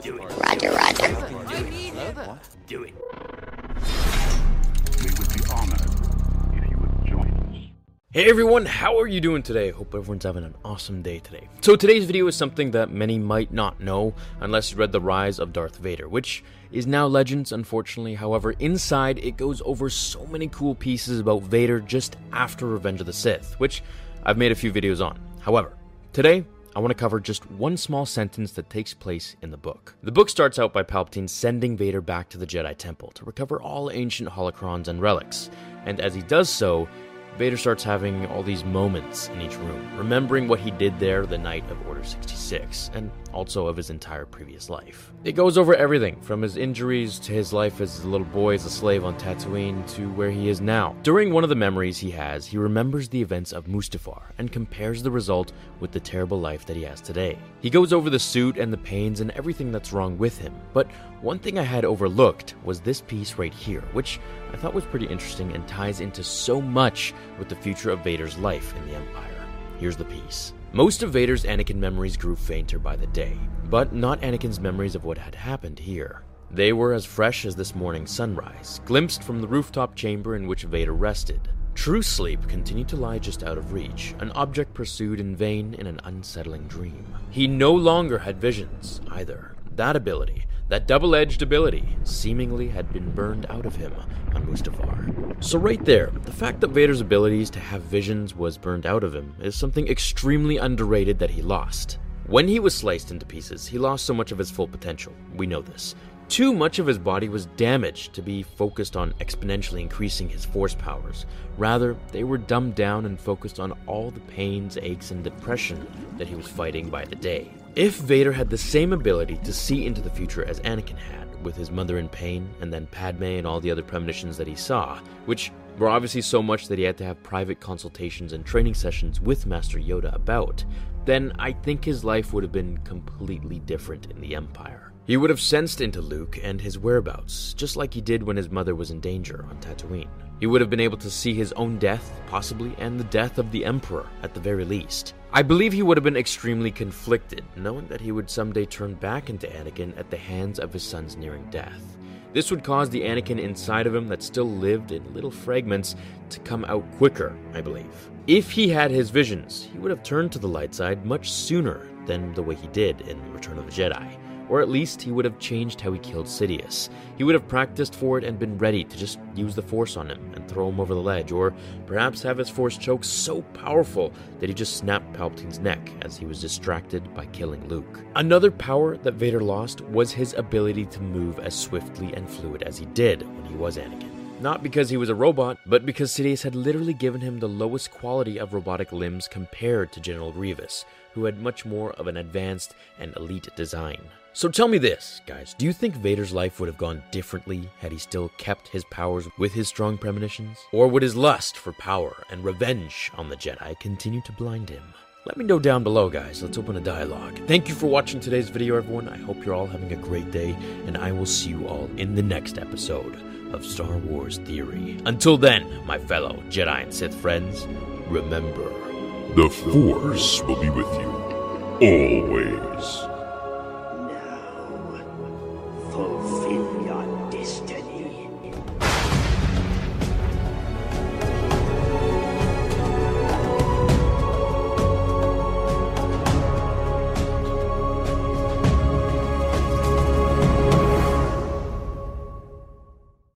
Do it. Roger, roger. Do it. We would be honored if you would join us. Hey everyone, how are you doing today? Hope everyone's having an awesome day today. So today's video is something that many might not know unless you read The Rise of Darth Vader, which is now Legends, unfortunately. However, inside it goes over so many cool pieces about Vader just after Revenge of the Sith, which I've made a few videos on. However, today I want to cover just one small sentence that takes place in the book. The book starts out by Palpatine sending Vader back to the Jedi Temple to recover all ancient holocrons and relics, and as he does so, Vader starts having all these moments in each room, remembering what he did there the night of Order 66, and also of his entire previous life. It goes over everything, from his injuries to his life as a little boy as a slave on Tatooine to where he is now. During one of the memories he has, he remembers the events of Mustafar and compares the result with the terrible life that he has today. He goes over the suit and the pains and everything that's wrong with him, but one thing I had overlooked was this piece right here, which I thought was pretty interesting and ties into so much with the future of Vader's life in the Empire. Here's the piece. Most of Vader's Anakin memories grew fainter by the day, but not Anakin's memories of what had happened here. They were as fresh as this morning's sunrise, glimpsed from the rooftop chamber in which Vader rested. True sleep continued to lie just out of reach, an object pursued in vain in an unsettling dream. He no longer had visions, either. That ability, that double edged ability, seemingly had been burned out of him on Mustafar. So, right there, the fact that Vader's abilities to have visions was burned out of him is something extremely underrated that he lost. When he was sliced into pieces, he lost so much of his full potential. We know this. Too much of his body was damaged to be focused on exponentially increasing his force powers. Rather, they were dumbed down and focused on all the pains, aches, and depression that he was fighting by the day. If Vader had the same ability to see into the future as Anakin had, with his mother in pain, and then Padme and all the other premonitions that he saw, which were obviously so much that he had to have private consultations and training sessions with Master Yoda about, then I think his life would have been completely different in the Empire. He would have sensed into Luke and his whereabouts, just like he did when his mother was in danger on Tatooine. He would have been able to see his own death, possibly, and the death of the Emperor, at the very least. I believe he would have been extremely conflicted, knowing that he would someday turn back into Anakin at the hands of his son's nearing death. This would cause the Anakin inside of him that still lived in little fragments to come out quicker, I believe. If he had his visions, he would have turned to the light side much sooner than the way he did in Return of the Jedi. Or at least he would have changed how he killed Sidious. He would have practiced for it and been ready to just use the Force on him and throw him over the ledge, or perhaps have his Force choke so powerful that he just snapped Palpatine's neck as he was distracted by killing Luke. Another power that Vader lost was his ability to move as swiftly and fluid as he did when he was Anakin. Not because he was a robot, but because Sidious had literally given him the lowest quality of robotic limbs compared to General Grievous, who had much more of an advanced and elite design. So tell me this, guys, do you think Vader's life would have gone differently had he still kept his powers with his strong premonitions? Or would his lust for power and revenge on the Jedi continue to blind him? Let me know down below, guys. Let's open a dialogue. Thank you for watching today's video, everyone. I hope you're all having a great day, and I will see you all in the next episode of Star Wars Theory. Until then, my fellow Jedi and Sith friends, remember The Force will be with you always.